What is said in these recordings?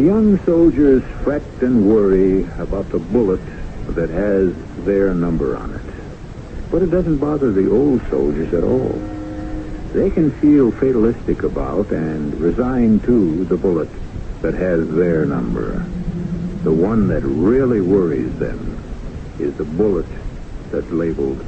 The young soldiers fret and worry about the bullet that has their number on it. But it doesn't bother the old soldiers at all. They can feel fatalistic about and resign to the bullet that has their number. The one that really worries them is the bullet that's labeled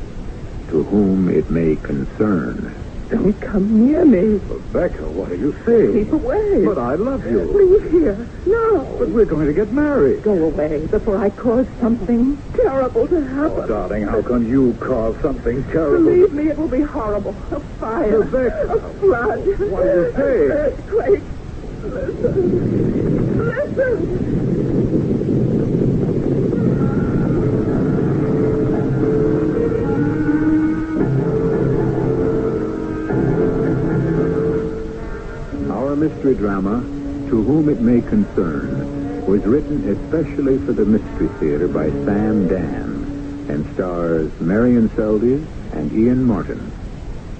to whom it may concern. Don't come near me. Rebecca, what are you saying? Keep away. But I love you. Leave here. No. But we're going to get married. Go away before I cause something terrible to happen. Oh, darling, how can you cause something terrible? Believe me, it will be horrible. A fire. Rebecca. A flood. What do you say? An earthquake. Listen. Listen. Mystery drama, To Whom It May Concern, was written especially for the Mystery Theater by Sam Dann and stars Marion Seldes and Ian Martin.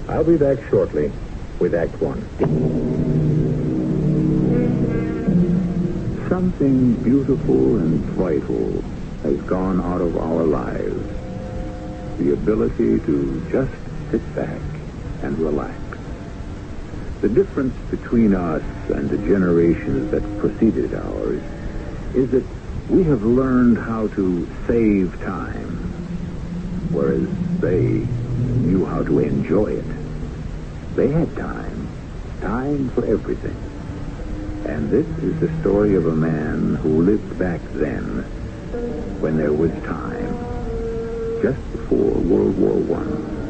I'll be back shortly with Act One. Something beautiful and vital has gone out of our lives. The ability to just sit back and relax. The difference between us and the generations that preceded ours is that we have learned how to save time, whereas they knew how to enjoy it. They had time, time for everything. And this is the story of a man who lived back then when there was time, just before World War One.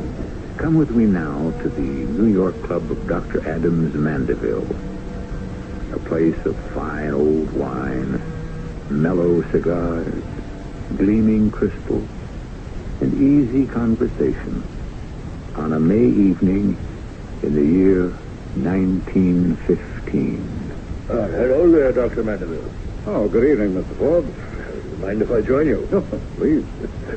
Come with me now to the New York Club of Dr. Adams Mandeville. A place of fine old wine, mellow cigars, gleaming crystal, and easy conversation on a May evening in the year 1915. Uh, hello there, Dr. Mandeville. Oh, good evening, Mr. Forbes. Mind if I join you? Please.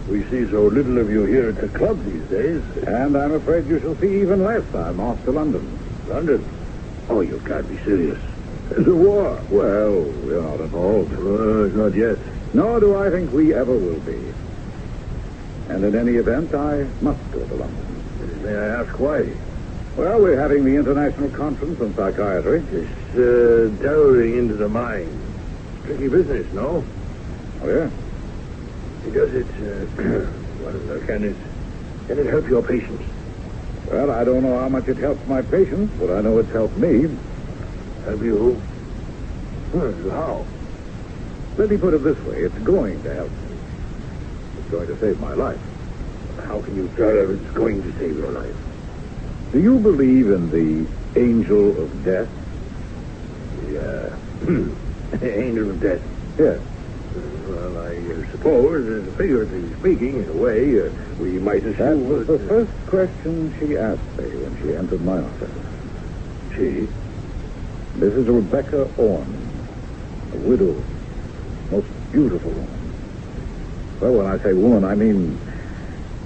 We see so little of you here at the club these days. And I'm afraid you shall see even less. I'm off to London. London? Oh, you can't be serious. There's a war. Well, we're not involved. Uh, not yet. Nor do I think we ever will be. And in any event, I must go to London. May I ask why? Well, we're having the International Conference on Psychiatry. It's uh, delving into the mind. Tricky business, no? Oh, yeah? Does it, uh, well, uh, can it, can it help your patients? Well, I don't know how much it helps my patients, but I know it's helped me. Have you? Well, how? Let me put it this way. It's going to help me. It's going to save my life. How can you tell if it's going to save your life? Do you believe in the angel of death? The, uh, angel of death. Yes. Well, I uh, suppose, uh, figuratively speaking, in a way, uh, we might That assume was the that, uh, first question she asked me when she entered my office. She? Mrs. Rebecca Owen, a widow, most beautiful woman. Well, when I say woman, I mean,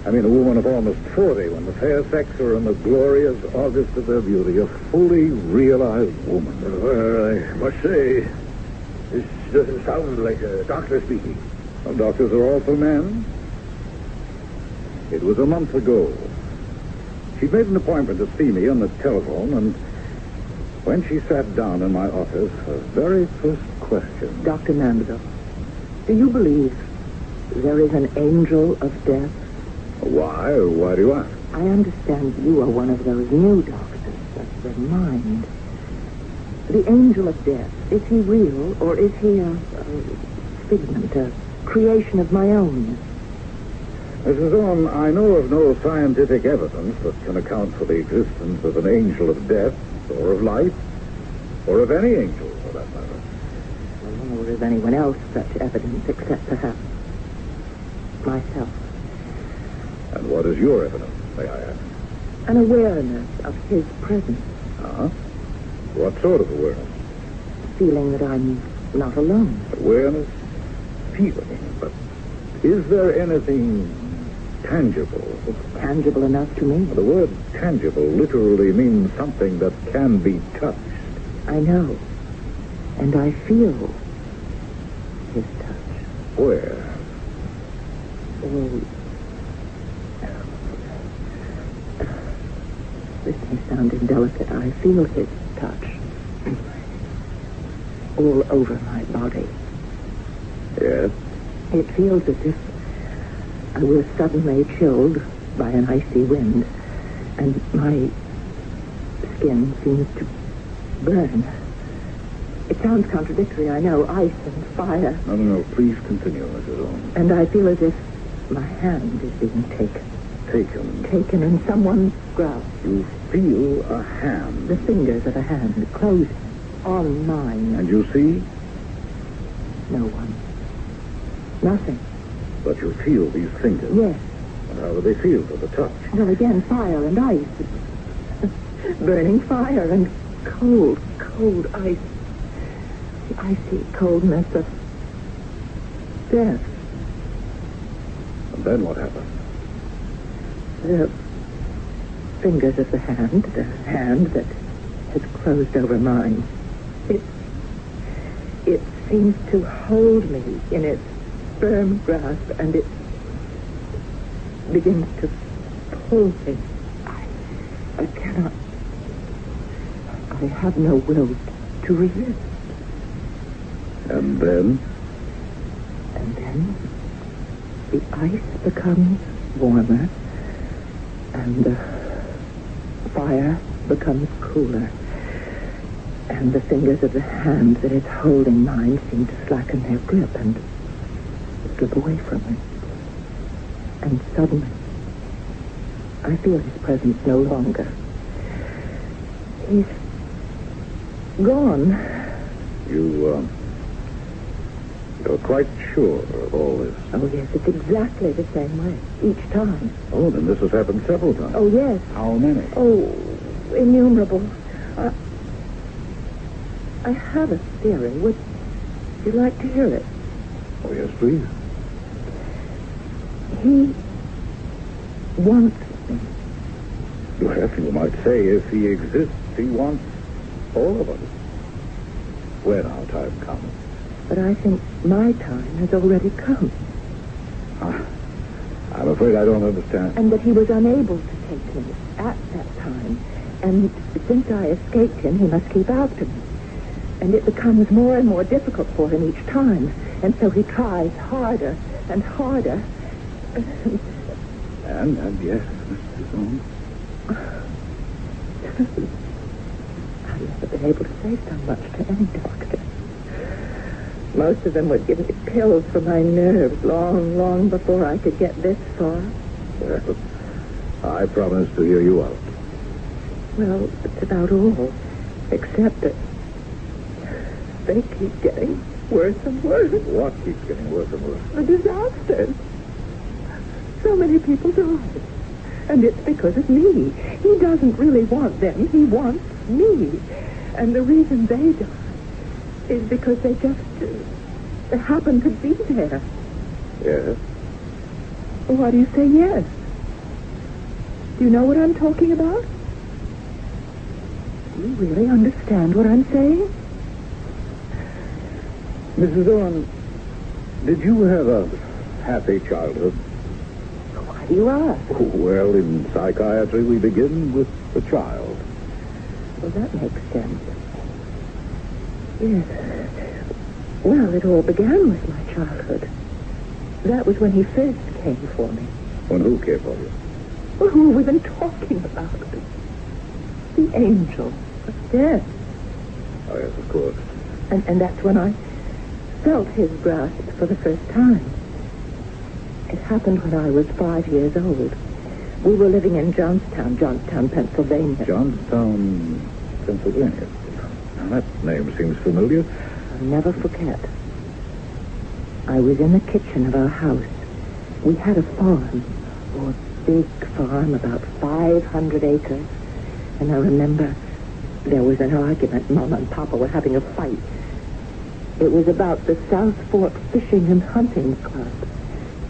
I mean a woman of almost 40 when the fair sex are in the glorious August of their beauty, a fully realized woman. Well, I must say, this doesn't sound like uh, a doctor speaking. Well, doctors are also men. It was a month ago. She made an appointment to see me on the telephone, and when she sat down in my office, her very first question. Dr. Mandeville, Do you believe there is an angel of death? Why? Why do you ask? I understand you are one of those new doctors of the mind. The angel of death, is he real or is he a, a figment, a creation of my own? Mrs. Owen, I know of no scientific evidence that can account for the existence of an angel of death, or of life, or of any angel, for that matter. Nor is anyone else such evidence except perhaps myself? And what is your evidence, may I ask? An awareness of his presence, Uh-huh. What sort of awareness? feeling that I'm not alone. Awareness, feeling, but is there anything tangible? It's Tangible enough to me. The word tangible literally means something that can be touched. I know. And I feel his touch. Where? Oh. This may sound indelicate. I feel his touch. All over my body. Yes. It feels as if I were suddenly chilled by an icy wind, and my skin seems to burn. It sounds contradictory, I know, ice and fire, No, no, no. Please continue, Mrs. Owen. and I feel as if my hand is being taken, Taken. taken in someone's grasp. You feel a hand. The fingers of a hand closing on mine. And you see, No one. Nothing. but you feel these fingers. Yes. And how do they feel to the touch? Well, again, fire and ice. Burning fire and cold, cold ice. The icy coldness of death. And then what happens? The fingers of the hand, the hand that has closed over mine. It, it seems to hold me in its firm grasp and it begins to pull me. I, I cannot, I have no will to resist. And then? And then the ice becomes warmer and the fire becomes cooler. And the fingers of the hand that is holding mine seem to slacken their grip and slip away from me. And suddenly, I feel his presence no longer. He's gone. You, um, you're quite sure of all this? Oh, yes, it's exactly the same way each time. Oh, then this has happened several times. Oh, yes. How many? Oh, innumerable. I, I have a theory. Would you like to hear it? Oh, yes, please. He wants me. Well, you might say if he exists, he wants all of us. When our time comes. But I think my time has already come. Ah, I'm afraid I don't understand. And that he was unable to take me at that time. And since I escaped him, he must keep after me. And it becomes more and more difficult for him each time. And so he tries harder and harder. And, and yes, Mr. Holmes. I've never been able to say so much to any doctor. Most of them would give me pills for my nerves long, long before I could get this far. Well, I promise to hear you out. Well, it's about all. Except that they keep getting worse and worse. What keeps getting worse and worse? The disasters. So many people die. And it's because of me. He doesn't really want them. He wants me. And the reason they die is because they just uh, happen to be there. Yes. Why do you say yes? Do you know what I'm talking about? Do you really understand what I'm saying? Mrs. Owen, did you have a happy childhood? Why do you ask? Well, in psychiatry, we begin with the child. Well, that makes sense. Yes. Well, it all began with my childhood. That was when he first came for me. When who came for you? Well, who we've we been talking about? The angel of death. Oh, yes, of course. And, and that's when I felt his grasp for the first time. It happened when I was five years old. We were living in Johnstown, Johnstown, Pennsylvania. Johnstown, Pennsylvania. That name seems familiar. I'll never forget. I was in the kitchen of our house. We had a farm, or big farm, about 500 acres. And I remember there was an argument. Mama and Papa were having a fight. It was about the South Fork Fishing and Hunting Club.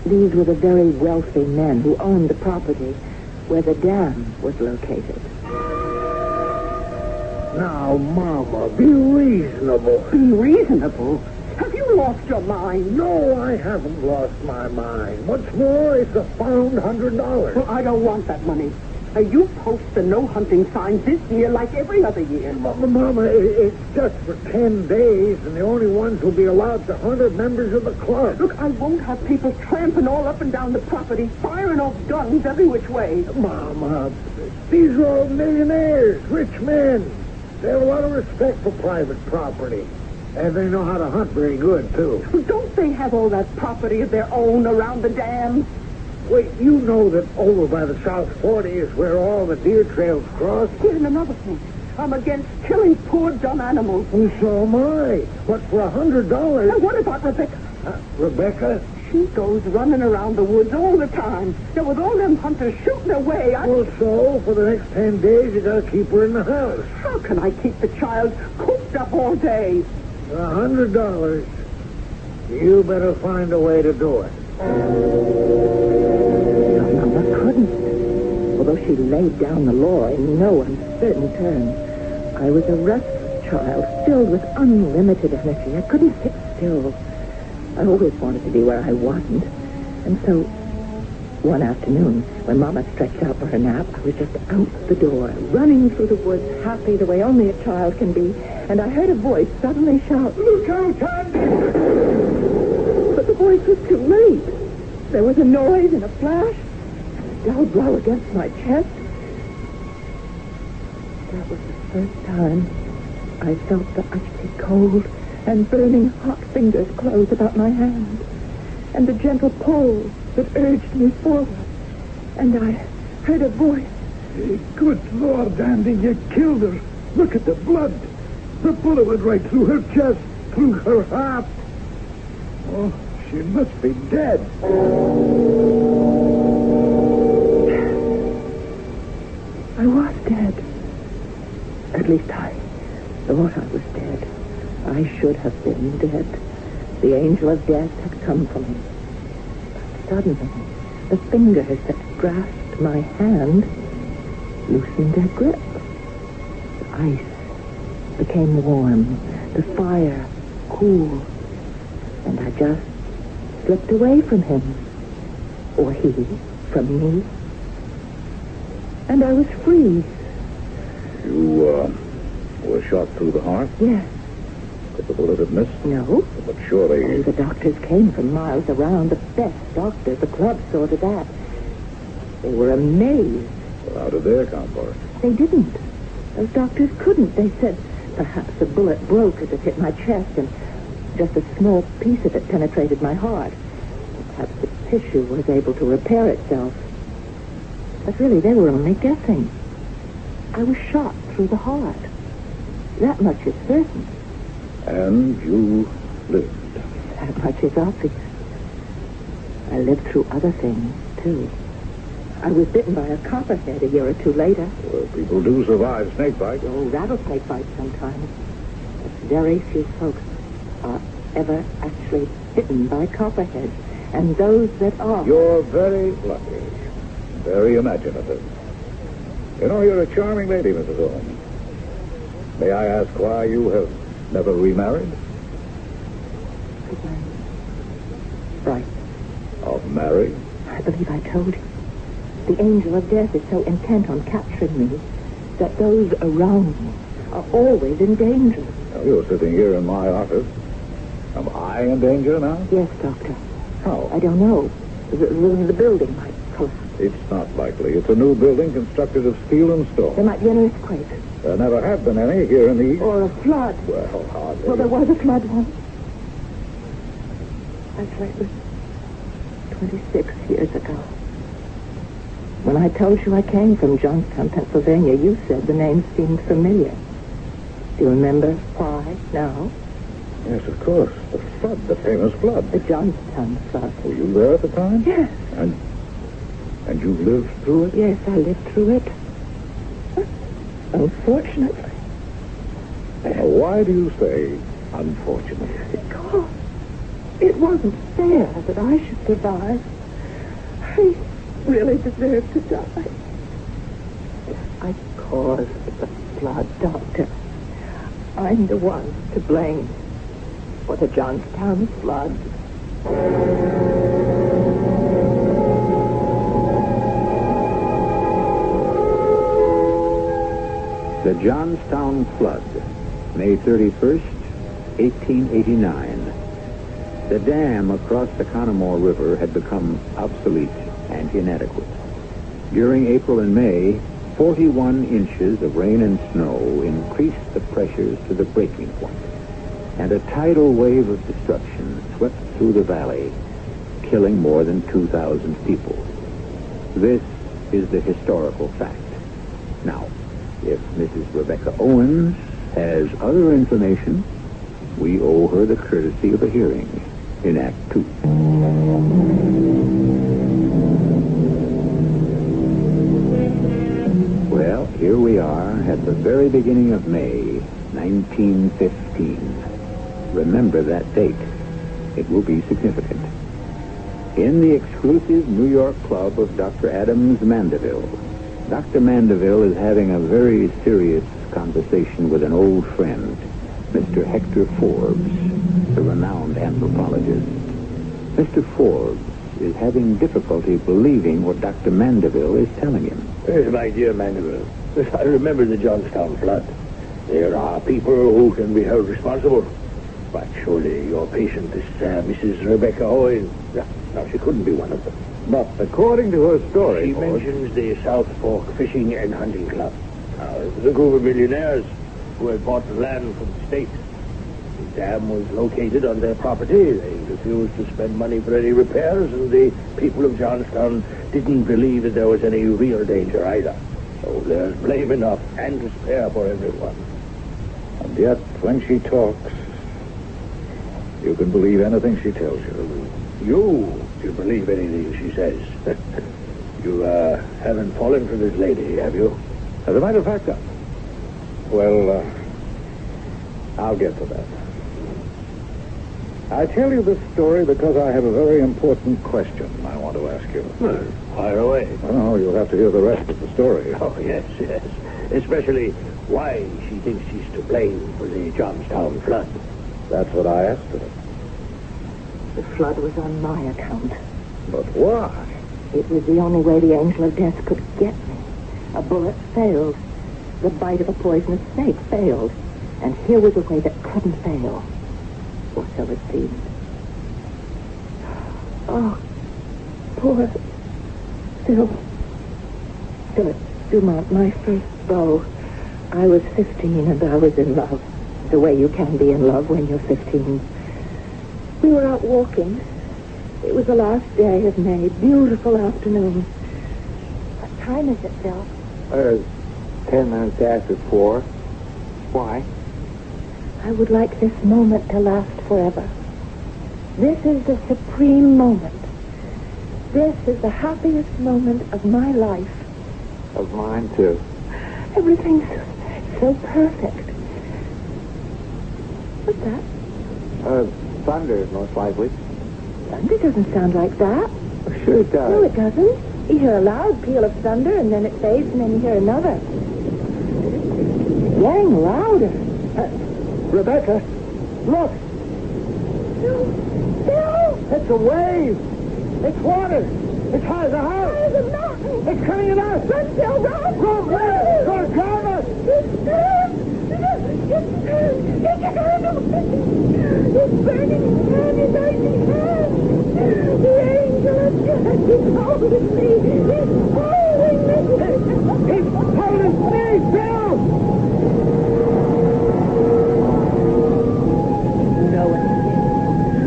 These were the very wealthy men who owned the property where the dam was located. Now, Mama, be reasonable. Be reasonable. Have you lost your mind? No, I haven't lost my mind. What's more, it's a found hundred dollars. Well, I don't want that money. Uh, you post the no hunting signs this year like every other year. Mama, Mama, it's just for ten days, and the only ones who'll be allowed to hunt are members of the club. Look, I won't have people tramping all up and down the property, firing off guns every which way. Mama, these are all millionaires, rich men. They have a lot of respect for private property. And they know how to hunt very good, too. Don't they have all that property of their own around the dam? Wait, you know that over by the South 40 is where all the deer trails cross? Here's another thing. I'm against killing poor dumb animals. And so am I. But for a hundred dollars... Now, what about Rebecca? Uh, Rebecca? She goes running around the woods all the time. Now, with all them hunters shooting away, I... Well, so, for the next ten days, you gotta keep her in the house. How can I keep the child cooped up all day? A hundred dollars, you better find a way to do it. No, Mama couldn't. Although she laid down the law in no uncertain terms, I was a restless child filled with unlimited energy. I couldn't sit still. I always wanted to be where I wasn't. And so, one afternoon, when Mama stretched out for her nap, I was just out the door, running through the woods, happy the way only a child can be. And I heard a voice suddenly shout, Look out, Andy! but the voice was too late. There was a noise and a flash, and a dull blow against my chest. That was the first time I felt the icy cold and burning hot fingers close about my hand, and the gentle pull that urged me forward. And I heard a voice. Good Lord, Andy, you killed her. Look at the blood. The bullet went right through her chest, through her heart. Oh, she must be dead. I was dead. At least I thought I was dead. I should have been dead. The angel of death had come for me. But suddenly, the fingers that grasped my hand loosened their grip. The ice became warm, the fire cool, and I just slipped away from him. Or he from me. And I was free. You, uh, were shot through the heart? Yes. Bullet have missed? No. But surely... Oh, the doctors came from miles around. The best doctors. The club saw to that. They were amazed. Well, how did they account for it? They didn't. Those doctors couldn't. They said perhaps the bullet broke as it hit my chest and just a small piece of it penetrated my heart. Perhaps the tissue was able to repair itself. But really, they were only guessing. I was shot through the heart. That much is certain. And you lived. That much is obvious. I lived through other things, too. I was bitten by a copperhead a year or two later. Well, people do survive snake bites. Oh, rattlesnake bites sometimes. But very few folks are ever actually bitten by copperheads. And those that are... You're very lucky. Very imaginative. You know, you're a charming lady, Mrs. Holmes. May I ask why you have never remarried? Right. Of married? I believe I told you. The angel of death is so intent on capturing me that those around me are always in danger. Now, you're sitting here in my office. I'm I in danger now? Yes, Doctor. How? I don't know. The, the, the building might collapse. It's not likely. It's a new building constructed of steel and stone. There might be an earthquake. There never have been any here in the east. Or a flood. Well, hardly. Well, there was a flood once. That's right. It was 26 years ago. When I told you I came from Johnstown, Pennsylvania, you said the name seemed familiar. Do you remember why now? Yes, of course. The flood, the famous flood. The Johnstown flood. Were you there at the time? Yes, And and you lived through it? yes, I lived through it. Unfortunately. Why do you say unfortunately? Because it wasn't fair that I should survive. I really deserved to die. I caused the flood, Doctor. I'm the one to blame for the Johnstown flood. The Johnstown Flood, May 31st, 1889. The dam across the Conemaugh River had become obsolete and inadequate. During April and May, 41 inches of rain and snow increased the pressures to the breaking point, and a tidal wave of destruction swept through the valley, killing more than 2,000 people. This is the historical fact. Now, if Mrs. Rebecca Owens has other information, we owe her the courtesy of a hearing in Act Two. Well, here we are at the very beginning of May, 1915. Remember that date. It will be significant. In the exclusive New York club of Dr. Adams Mandeville, Dr. Mandeville is having a very serious conversation with an old friend, Mr. Hector Forbes, the renowned anthropologist. Mr. Forbes is having difficulty believing what Dr. Mandeville is telling him. Yes, my dear Mandeville. I remember the Johnstown flood. There are people who can be held responsible. But surely your patient, this uh, Mrs. Rebecca Owen, no, no, she couldn't be one of them. But according to her story, She mentions the South Fork Fishing and Hunting Club. Now, it was a group of millionaires who had bought the land from the state. The dam was located on their property. They refused to spend money for any repairs, and the people of Johnstown didn't believe that there was any real danger either. So there's blame enough and to spare for everyone. and yet when she talks, you can believe anything she tells you. You you believe anything she says. you uh, haven't fallen for this lady, have you? As a matter of fact, uh, well, uh, I'll get to that. I tell you this story because I have a very important question I want to ask you. Well, fire away. Oh, you'll have to hear the rest of the story. Oh, yes, yes. Especially why she thinks she's to blame for the Johnstown flood. That's what I asked her. The flood was on my account. But why? It was the only way the angel of death could get me. A bullet failed. The bite of a poisonous snake failed. And here was a way that couldn't fail. Or so it seemed. Oh, poor Phil. Philip Dumont, my first beau. I was 15 and I was in love. The way you can be in love when you're 15. We were out walking. It was the last day of May. Beautiful afternoon. What time is it, Phil? Uh, ten minutes after four. Why? I would like this moment to last forever. This is the supreme moment. This is the happiest moment of my life. Of mine, too. Everything's so perfect. What's that? Uh, thunder, most likely. Thunder doesn't sound like that. Sure it does. No, it doesn't. You hear a loud peal of thunder, and then it fades, and then you hear another. Getting louder. Uh, Rebecca, look! Phil! Phil! It's a wave! It's water! It's high as a house! There's a mountain! It's coming at us! Run, Phil, run! Run, where? It's gonna drown us! It's Take your hand off me! It's burning hand! The angel me! Me!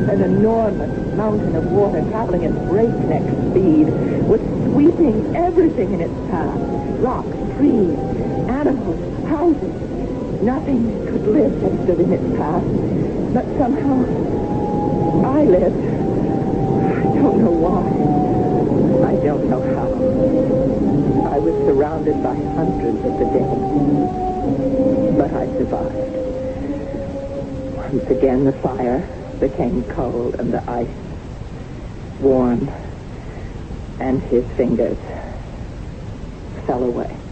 An enormous mountain of water traveling at breakneck speed was sweeping everything in its path. Rocks, trees, animals, houses. Nothing could live that stood in its path. But somehow, I lived. I don't know why. I don't know how. I was surrounded by hundreds of the dead. But I survived. Once again, the fire became cold and the ice warm, and his fingers fell away.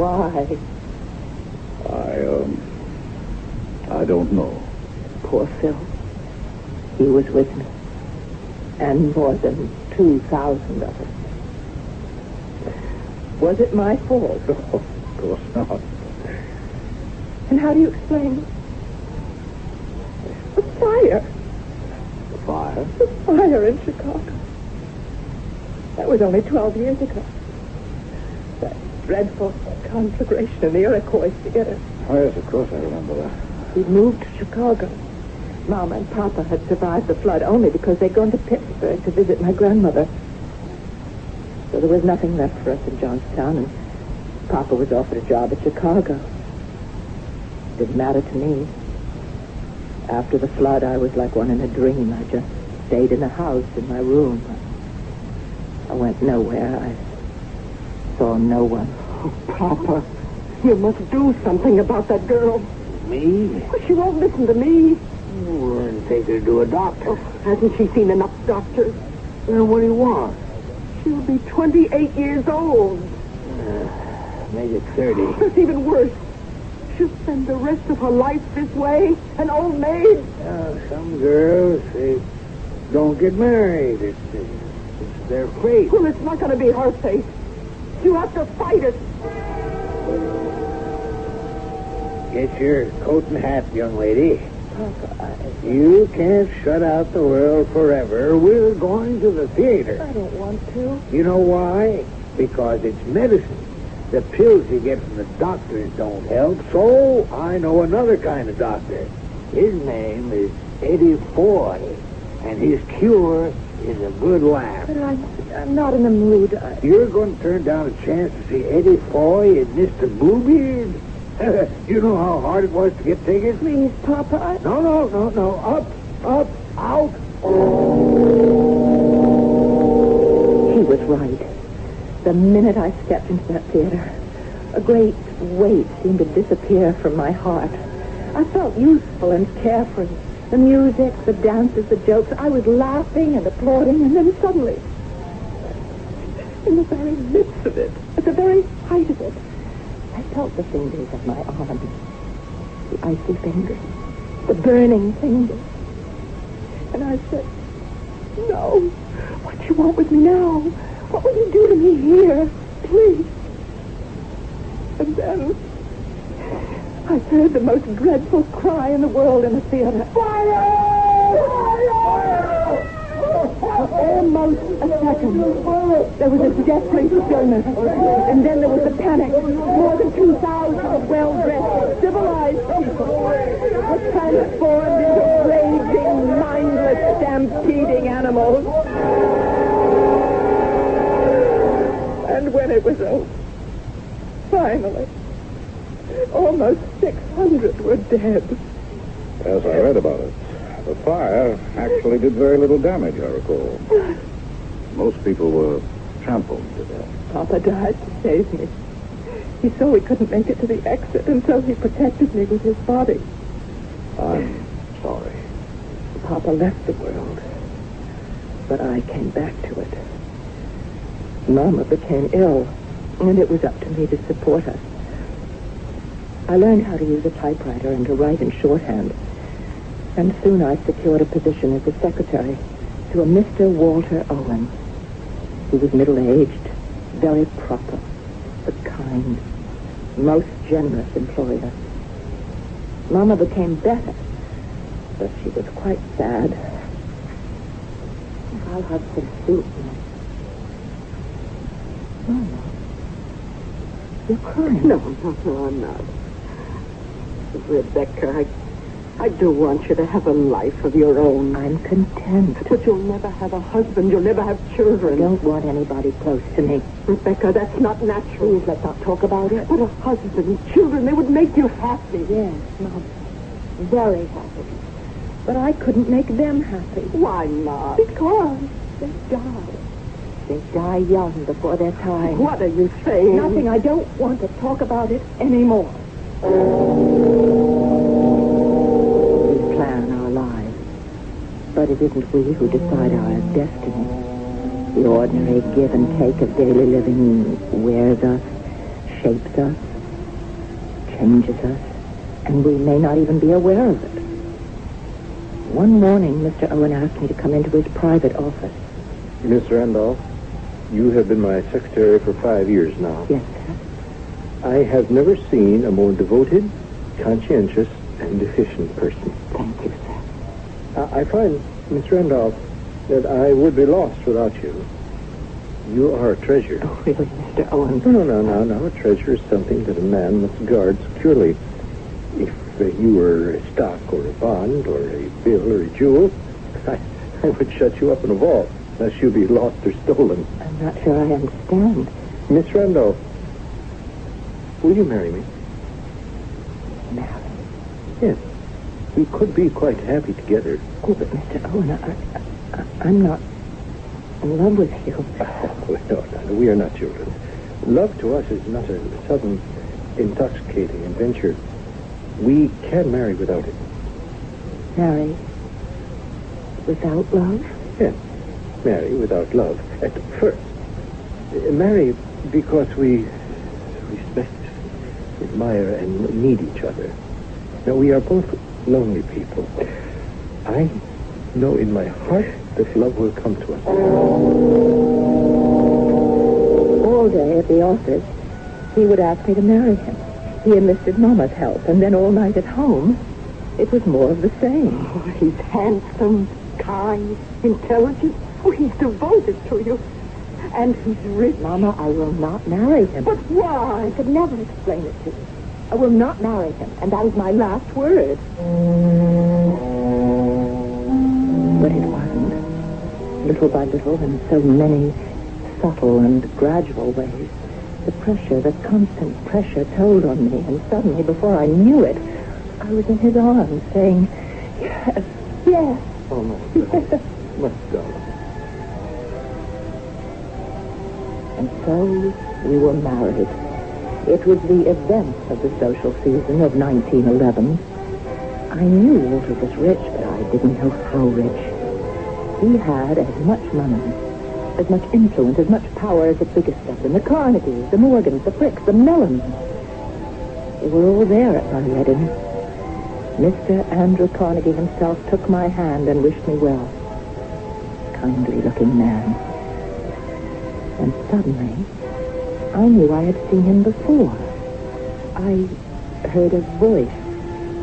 Why? I, um, I don't know. Poor Phil. He was with me. And more than 2,000 of us. Was it my fault? of course not. And how do you explain the fire? The fire? The fire in Chicago. That was only 12 years ago. That dreadful conflagration in the Iroquois Theater. Oh, yes, of course I remember that. We'd moved to Chicago. Mom and Papa had survived the flood only because they'd gone to Pittsburgh to visit my grandmother. So there was nothing left for us in Johnstown, and Papa was offered a job at Chicago. It Didn't matter to me. After the flood, I was like one in a dream. I just stayed in the house, in my room. I went nowhere. I saw no one. Oh, Papa, you must do something about that girl. Me? Oh, She won't listen to me. Well, then take her to a doctor. Oh, hasn't she seen enough doctors? Well, what do you want? She'll be 28 years old. Make it 30. It's even worse. She'll spend the rest of her life this way, an old maid. Uh, some girls, they don't get married. It's, it's their fate. Well, it's not going to be her fate. You have to fight it. Get your coat and hat, young lady. You can't shut out the world forever. We're going to the theater. I don't want to. You know why? Because it's medicine. The pills you get from the doctors don't help, so I know another kind of doctor. His name is Eddie Foy, and his cure is a good laugh. But I'm, I'm not in the mood. I, You're going to turn down a chance to see Eddie Foy and Mr. Bluebeard? you know how hard it was to get tickets? please, Papa. I, No, no, no, no. Up, up, out. He was right. The minute I stepped into that theater, a great weight seemed to disappear from my heart. I felt useful and carefree. The music, the dances, the jokes. I was laughing and applauding, and then suddenly, in the very midst of it, at the very height of it, I felt the fingers of my arm. The icy fingers. The burning fingers. And I said, no. What do you want with me now? What will you do to me here? Please. And then I heard the most dreadful cry in the world in the theater. Almost a second. There was a deathly stillness. And then there was a panic. More than 2,000 well-dressed, civilized people were transformed into raging, mindless, stampeding animals. And when it was over, finally, almost 600 were dead. Yes, I read about it. The fire actually did very little damage, I recall. Most people were trampled to death. Papa died to save me. He saw we couldn't make it to the exit, and so he protected me with his body. I'm sorry. Papa left the world, but I came back to it. Mama became ill, and it was up to me to support her. I learned how to use a typewriter and to write in shorthand. And soon I secured a position as a secretary to a Mr. Walter Owen. He was middle-aged, very proper, but kind. most generous employer. Mama became better, but she was quite sad. I'll have some soup. Mama, you're crying. No, no, no, I'm not. Rebecca, I, I do want you to have a life of your own. I'm content. But you'll never have a husband. You'll never have children. I don't want anybody close to me. Rebecca, that's not natural. Please, let's not talk about it. But a husband, children, they would make you happy. Yes, Mom. Very happy. But I couldn't make them happy. Why not? Because they die. They die young before their time. What are you saying? Nothing. I don't want to talk about it anymore. But it isn't we who decide our destiny. The ordinary give and take of daily living wears us, shapes us, changes us, and we may not even be aware of it. One morning, Mr. Owen asked me to come into his private office. Miss Randolph, you have been my secretary for five years now. Yes, sir. I have never seen a more devoted, conscientious, and efficient person. Thank you, sir. I I find, Miss Randolph, that I would be lost without you. You are a treasure. Oh, really, Mr. Owen? No, no, no, no, no. A treasure is something that a man must guard securely. If uh, you were a stock or a bond or a bill or a jewel, I, I would shut you up in a vault, unless you be lost or stolen. I'm not sure I understand. Miss Randolph, will you marry me? Marry? Yes. We could be quite happy together. Oh, but Mr. Owen, I, I'm not in love with you. Oh, no, no, we are not children. Love to us is not a sudden, intoxicating adventure. We can marry without it. Marry without love? Yes, marry without love at first. Uh, Marry because we respect, admire, and need each other. Now, we are both lonely people. I know in my heart that love will come to us. All day at the office, he would ask me to marry him. He enlisted Mama's help, and then all night at home, it was more of the same. Oh, he's handsome, kind, intelligent. Oh, he's devoted to you. And he's rich. Mama, I will not marry him. But why? I could never explain it to you. I will not marry him, and that was my last word. But it wasn't. Little by little, in so many subtle and gradual ways, the pressure, the constant pressure told on me, and suddenly, before I knew it, I was in his arms, saying, yes, yes. Oh, my darling. my darling. And so we were married. It was the event of the social season of 1911. I knew Walter was rich, but I didn't know how rich. He had as much money, as much influence, as much power as the biggest of them. The Carnegies, the Morgans, the Fricks, the Mellons. They were all there at my wedding. Mr. Andrew Carnegie himself took my hand and wished me well. Kindly looking man. And suddenly, I knew I had seen him before. I heard a voice.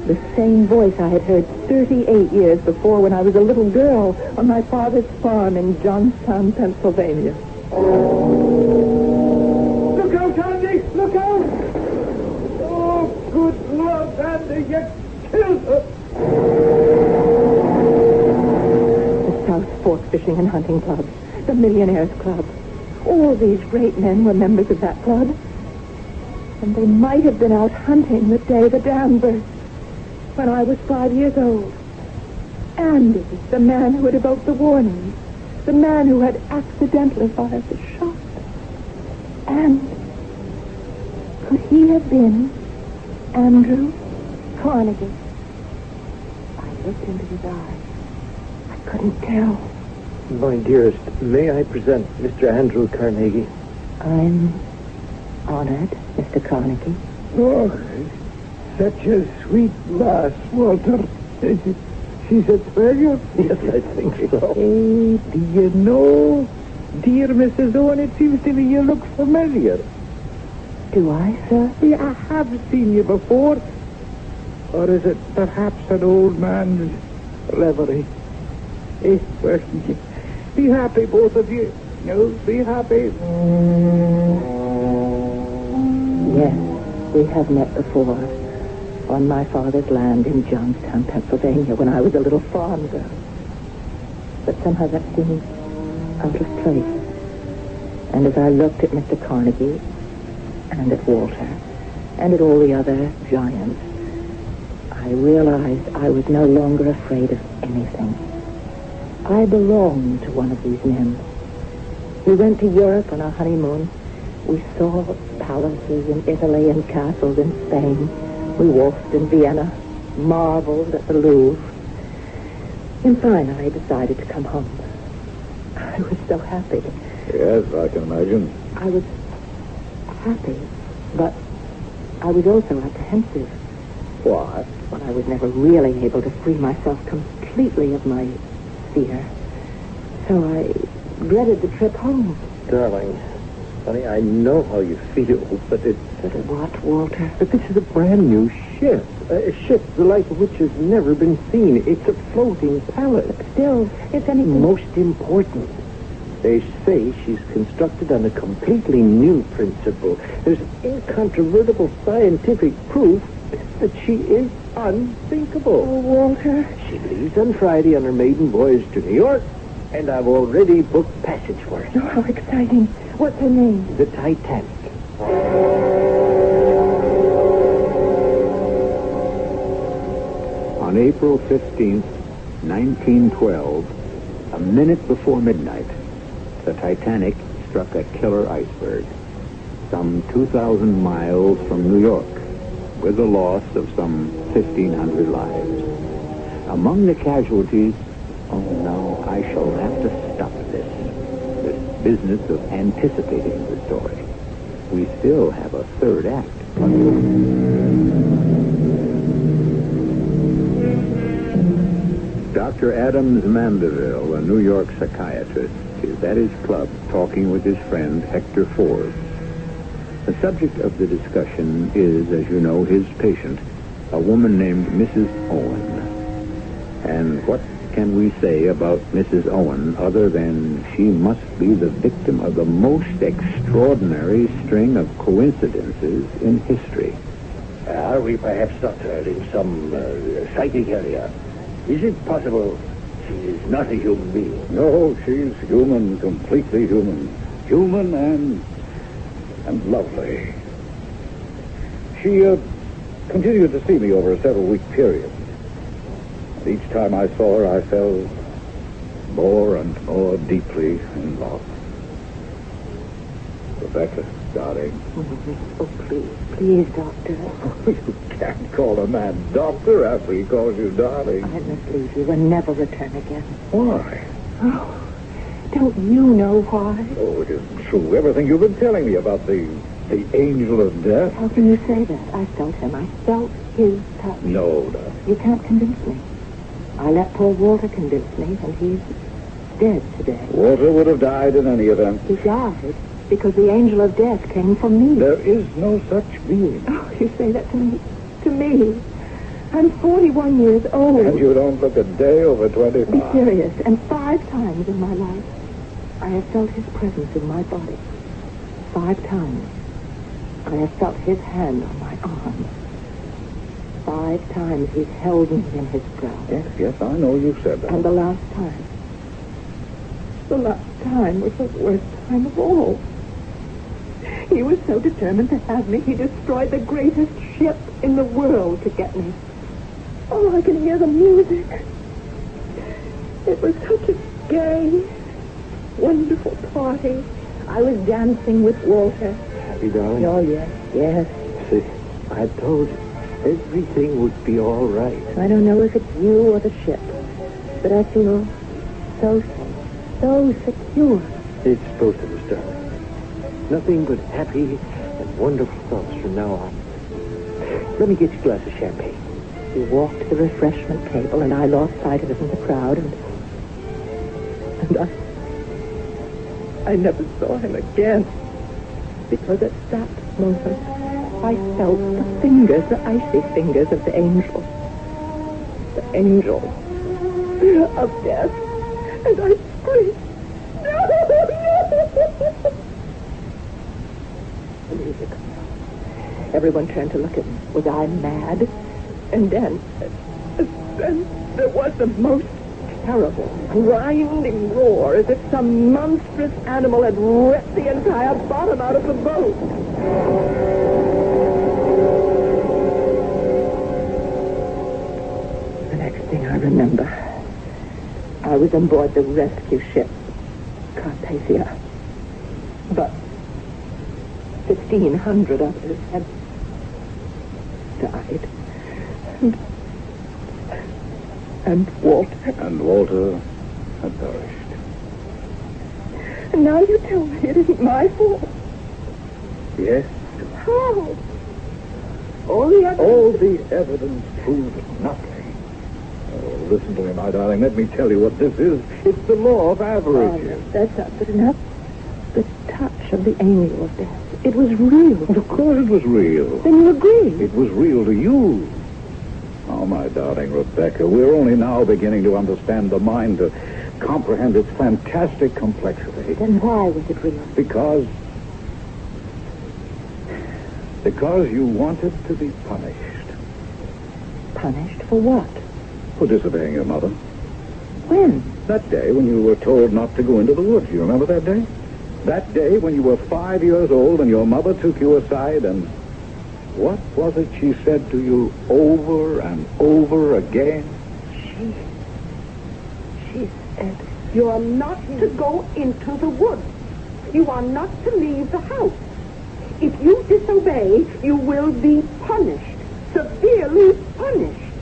The same voice I had heard 38 years before when I was a little girl on my father's farm in Johnstown, Pennsylvania. Look out, Andy! Look out! Oh, good Lord, Andy, you killed her! The South Fork Fishing and Hunting Club, the Millionaires Club. All these great men were members of that club. And they might have been out hunting the day the dam burst, when I was five years old. Andy, the man who had evoked the warning, the man who had accidentally fired the shot. And could he have been Andrew Carnegie? I looked into his eyes. I couldn't tell. My dearest, may I present Mr. Andrew Carnegie? I'm honored, Mr. Carnegie. Oh, such a sweet lass, Walter. She's a treasure. Yes, I think so. Hey, do you know, dear Mrs. Owen, it seems to me you look familiar. Do I, sir? Yeah, I have seen you before. Or is it perhaps an old man's reverie? Eh, well, be happy, both of you. No, be happy. Yes, we have met before. On my father's land in Johnstown, Pennsylvania, when I was a little farm girl. But somehow that seemed out of place. And as I looked at Mr. Carnegie, and at Walter, and at all the other giants, I realized I was no longer afraid of anything. I belonged to one of these men. We went to Europe on our honeymoon. We saw palaces in Italy and castles in Spain. We waltzed in Vienna, marveled at the Louvre. And finally I decided to come home. I was so happy. Yes, I can imagine. I was happy, but I was also apprehensive. Why? Well, I was never really able to free myself completely of my fear. So I dreaded the trip home. Darling, honey, I know how you feel, but it, But what, Walter? but this is a brand new ship. A ship the like of which has never been seen. It's a floating palace. Still, if anything... Most important, they say she's constructed on a completely new principle. There's incontrovertible scientific proof that she is unthinkable. Oh, Walter. She leaves on Friday on her maiden voyage to New York, and I've already booked passage for her. Oh, how exciting. What's her name? The Titanic. On April 15th, 1912, a minute before midnight, the Titanic struck a killer iceberg some 2,000 miles from New York with the loss of some 1,500 lives. Among the casualties, oh no, I shall have to stop this. This business of anticipating the story. We still have a third act. Dr. Adams Mandeville, a New York psychiatrist, is at his club talking with his friend Hector Forbes. The subject of the discussion is, as you know, his patient, a woman named Mrs. Owen. And what can we say about Mrs. Owen other than she must be the victim of the most extraordinary string of coincidences in history? Are we perhaps, Doctor, in some uh, psychic area? Is it possible she is not a human being? No, she's human, completely human. Human and and lovely. She uh, continued to see me over a several-week period. And each time I saw her, I fell more and more deeply in love. Rebecca, darling, Oh, please, please, Doctor. Oh, you can't call a man doctor after he calls you darling. I must leave you and never return again. Why? Oh, don't you know why? Oh, it isn't true. Everything you've been telling me about the the angel of death. How can you say that? I felt him. I felt his touch. No, darling. You can't convince me. I let poor Walter convince me, and he's dead today. Walter would have died in any event. He died because the angel of death came from me. There is no such being. Oh, you say that to me? To me? I'm 41 years old. And you don't look a day over 25. Be serious. And five times in my life, I have felt his presence in my body. Five times, I have felt his hand on my arm. Five times he's held me in his grasp. Yes, yes, I know you said that. And the last time, the last time was the worst time of all. He was so determined to have me, he destroyed the greatest ship in the world to get me. Oh, I can hear the music. It was such a gay, wonderful party. I was dancing with Walter. Happy, darling? Oh, yes, yes. See, I told you, everything would be all right. I don't know if it's you or the ship, but I feel so safe, so secure. It's both of us, darling. Nothing but happy and wonderful thoughts from now on. Let me get you a glass of champagne. He walked to the refreshment table, and I lost sight of him in the crowd, and and I I never saw him again because at that moment, I felt the fingers, the icy fingers of the angel. The angel of death. And I screamed, no, no! The music. Everyone turned to look at me. Was I mad? And then, then there was the most terrible, grinding roar as if some monstrous animal had ripped the entire bottom out of the boat. The next thing I remember, I was on board the rescue ship, Carpathia. But 1,500 others had died. And Walter. And Walter had perished. And now you tell me it isn't my fault. Yes. How? All the evidence. All the evidence proves nothing. Oh, listen to me, my darling. Let me tell you what this is. It's the law of Oh, averages. no, that's not good enough. The touch of the angel of death. It was real. Of course it was real. Then you agree. It was real to you. Oh, my darling Rebecca, we're only now beginning to understand the mind, to comprehend its fantastic complexity. Then why was it real? Because. Because you wanted to be punished. Punished for what? For disobeying your mother. When? That day when you were told not to go into the woods. You remember that day? That day when you were five years old and your mother took you aside and. What was it she said to you over and over again? She. She said. You are not to go into the woods. You are not to leave the house. If you disobey, you will be punished. Severely punished.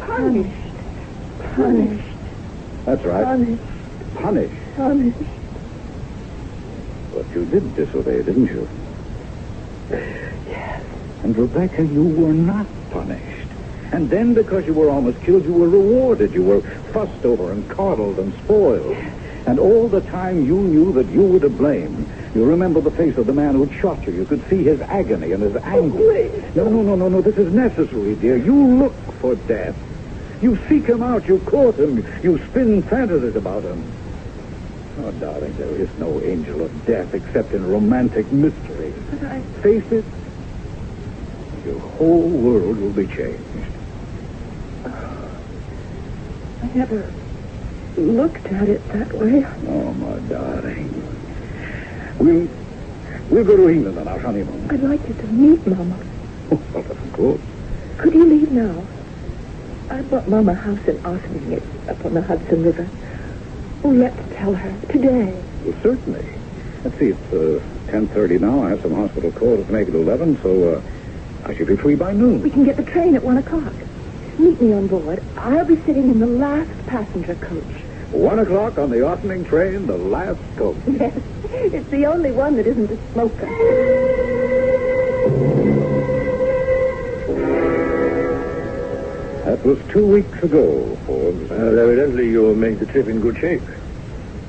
Punished. Punished. That's right. Punished. Punished. Punished. But you did disobey, didn't you? Yes. And Rebecca, you were not punished. And then because you were almost killed, you were rewarded. You were fussed over and coddled and spoiled. And all the time you knew that you were to blame. You remember the face of the man who'd shot you. You could see his agony and his oh, anger. please. No, no, no, no, no. This is necessary, dear. You look for death. You seek him out. You court him. You spin fantasies about him. Oh, darling, there is no angel of death except in romantic mystery. But I. Face it, your whole world will be changed. I never looked at it that way. Oh, my darling. We'll, we'll go to England on our honeymoon. I'd like you to meet Mama. Oh, well, of course. Could you leave now? I bought Mama a house in Ossining. It's up on the Hudson River. Oh, let's tell her today. Well, certainly. Let's see, it's uh, 10.30 now. I have some hospital calls to make at 11, so uh, I should be free by noon. We can get the train at one o'clock. Meet me on board. I'll be sitting in the last passenger coach. One o'clock on the Ossining train, the last coach. Yes, it's the only one that isn't a smoker. That was two weeks ago, Forbes. Well, evidently you made the trip in good shape.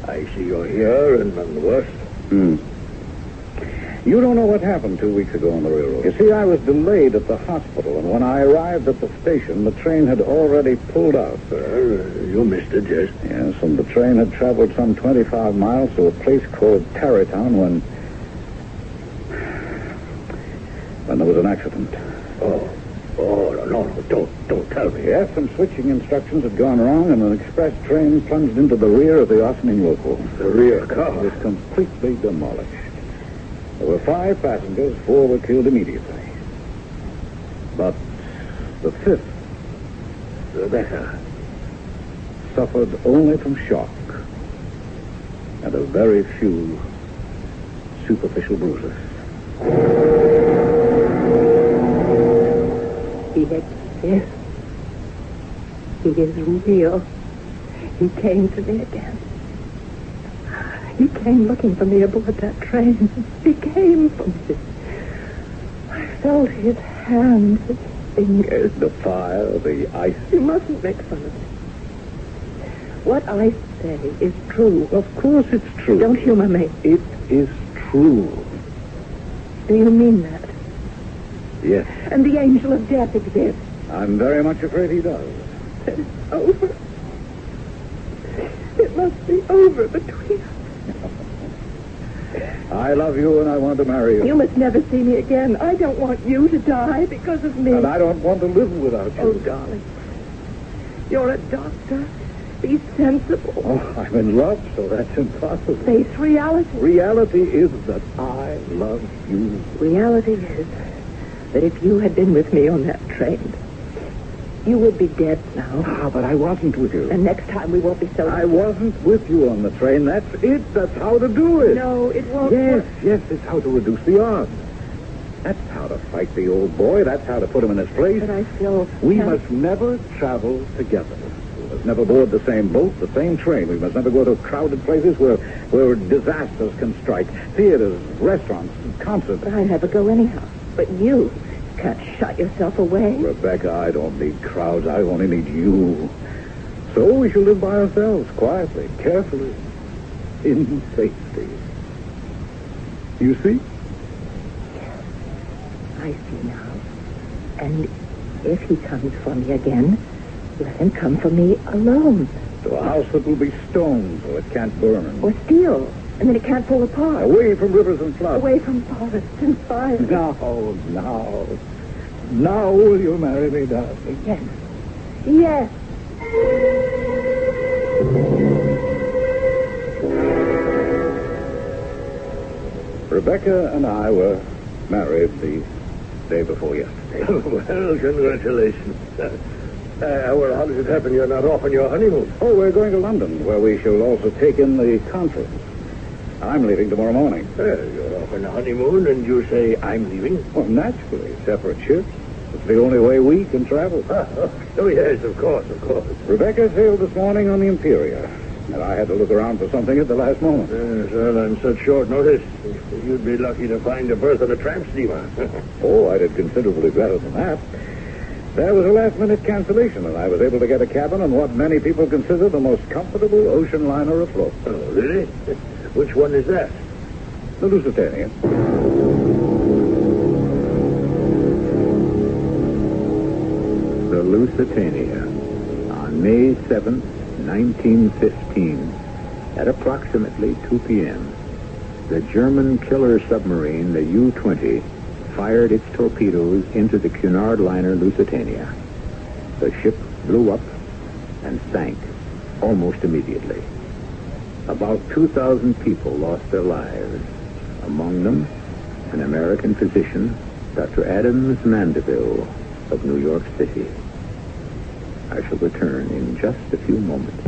I see you're here and none the worse. Hmm. You don't know what happened two weeks ago on the railroad. You see, I was delayed at the hospital, and when I arrived at the station, the train had already pulled out. Well, you missed it, yes. Yes, and the train had traveled some 25 miles to a place called Tarrytown when... when there was an accident. Oh, oh, no, no, no, don't, don't tell me. Yes, some switching instructions had gone wrong, and an express train plunged into the rear of the Ossining local. The rear It car. was completely demolished. There were five passengers, four were killed immediately. But the fifth, Rebecca. suffered only from shock and a very few superficial bruises. He exists. He is real. He came to me again. He came looking for me aboard that train. He came for me. I felt his hands, his fingers. The fire, the ice. You mustn't make fun of me. What I say is true. Of course it's true. Don't humor me. It is true. Do you mean that? Yes, And the angel of death exists? I'm very much afraid he does. It's over. It must be over between us. I love you and I want to marry you. You must never see me again. I don't want you to die because of me. And I don't want to live without you. Oh, darling. You're a doctor. Be sensible. Oh, I'm in love, so that's impossible. Face reality. Reality is that I love you. Reality is that if you had been with me on that train, you would be dead now. Ah, but I wasn't with you. And next time we won't be so... I wasn't with you on the train. That's it. That's how to do it. No, it won't Yes, work. yes, it's how to reduce the odds. That's how to fight the old boy. That's how to put him in his place. But I still... We can't- must never travel together. We must never board the same boat, the same train. We must never go to crowded places where, where disasters can strike. Theaters, restaurants, concerts. But I never go anyhow. But you can't shut yourself away. Rebecca, I don't need crowds. I only need you. So we shall live by ourselves, quietly, carefully, in safety. You see? Yes, I see now. And if he comes for me again, let him come for me alone. To a house that will be stone so it can't burn. Or steel. And then it can't fall apart. Away from rivers and floods. Away from forests and fires. Now, now. Now will you marry me, darling? Yes. Yes. Rebecca and I were married the day before yesterday. well, congratulations. Uh, uh, well, how does it happen you're not off on your honeymoon? Oh, we're going to London, where we shall also take in the conference. I'm leaving tomorrow morning. Well, you're off on a honeymoon, and you say I'm leaving? Well, naturally, separate ships. It's the only way we can travel. Oh, yes, of course, of course. Rebecca sailed this morning on the Imperia, and I had to look around for something at the last moment. Yes, well, on such short notice, you'd be lucky to find a berth on a tramp steamer. Oh, I did considerably better than that. There was a last-minute cancellation, and I was able to get a cabin on what many people consider the most comfortable ocean liner afloat. oh, really? Which one is that? The Lusitania. The Lusitania, on May 7th, 1915, at approximately 2 p.m., the German killer submarine, the U-20, fired its torpedoes into the Cunard liner Lusitania. The ship blew up and sank almost immediately. About 2,000 people lost their lives. Among them, an American physician, Dr. Adams Mandeville of New York City. I shall return in just a few moments.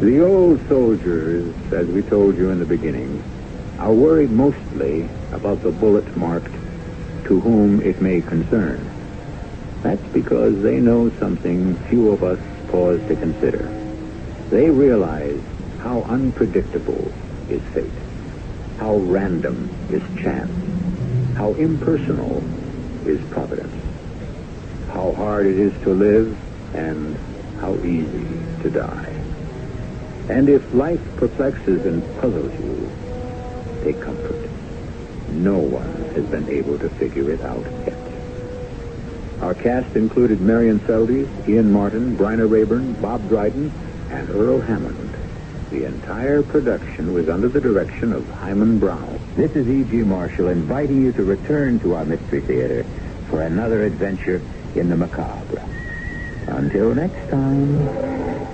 The old soldiers, as we told you in the beginning, are worried mostly about the bullet marked to whom it may concern. That's because they know something few of us pause to consider. They realize how unpredictable is fate, how random is chance, how impersonal is providence, how hard it is to live, and how easy to die. And if life perplexes and puzzles you, take comfort. No one has been able to figure it out yet. Our cast included Marion Seldes, Ian Martin, Bryna Raeburn, Bob Dryden, and Earl Hammond. The entire production was under the direction of Himan Brown. This is E.G. Marshall inviting you to return to our Mystery Theater for another adventure in the macabre. Until next time.